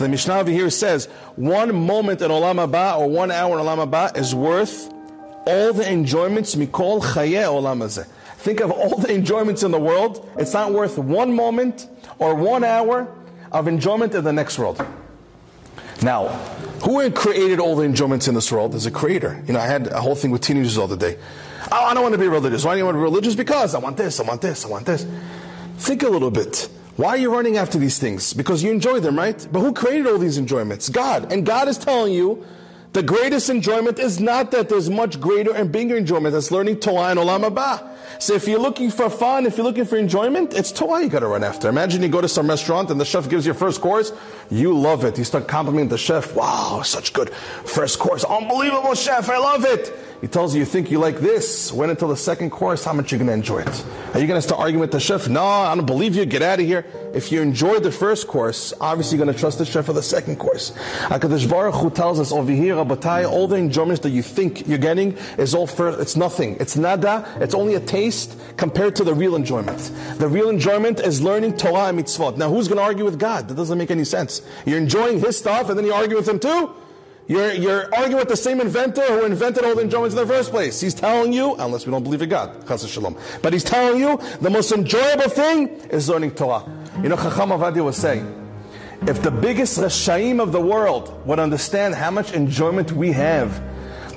The Mishnah over here says one moment in Olam Haba or one hour in Olam Haba is worth all the enjoyments mikol chaye olam hazeh. Think of all the enjoyments in the world. It's not worth one moment or one hour of enjoyment in the next world. Now, who created all the enjoyments in this world? There's a creator. You know, I had a whole thing with teenagers all the day. Oh, I don't want to be religious. Why do you want to be religious? Because I want this, I want this, I want this. Think a little bit. Why are you running after these things? Because you enjoy them, right? But who created all these enjoyments? God. And God is telling you the greatest enjoyment is not that there's much greater and bigger enjoyment. That's learning Torah and Olam Haba. So if you're looking for fun, if you're looking for enjoyment, it's Torah you gotta run after. Imagine you go to some restaurant and the chef gives you first course. You love it. You start complimenting the chef. Wow, such good first course. Unbelievable chef. I love it. He tells you, you think you like this. Wait until the second course, how much you're going to enjoy it. Are you going to start arguing with the chef? No, I don't believe you. Get out of here. If you enjoyed the first course, obviously you're going to trust the chef for the second course. HaKadosh Baruch Hu tells us over here, Rabbatai, all the enjoyments that you think you're getting is all first, it's nothing. It's nada. It's only a taste compared to the real enjoyment. The real enjoyment is learning Torah and mitzvot. Now who's going to argue with God? That doesn't make any sense. You're enjoying His stuff and then you argue with Him too? You're, you're arguing with the same inventor who invented all the enjoyments in the first place. He's telling you, unless we don't believe in God, shalom. But he's telling you the most enjoyable thing is learning Torah. You know, Chacham Ovadia was saying, if the biggest Rashaim of the world would understand how much enjoyment we have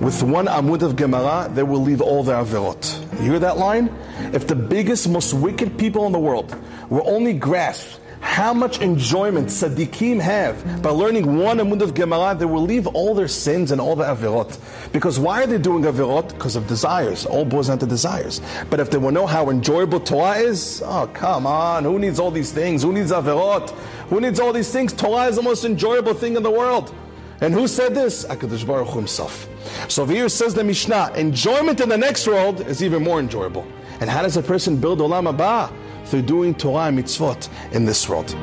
with one Amud of Gemara, they will leave all their Averot. You hear that line? If the biggest, most wicked people in the world will only grasp how much enjoyment tzaddikim have by learning one amud of Gemara, they will leave all their sins and all the avirot. Because why are they doing avirot? Because of desires. All boils down to desires. But if they will know how enjoyable Torah is, oh come on, who needs all these things? Who needs avirot? Who needs all these things? Torah is the most enjoyable thing in the world. And who said this? HaKadosh Baruch Hu himself. So here says the Mishnah, enjoyment in the next world is even more enjoyable. And how does a person build Olam Haba? Through doing Torah and mitzvot in this world.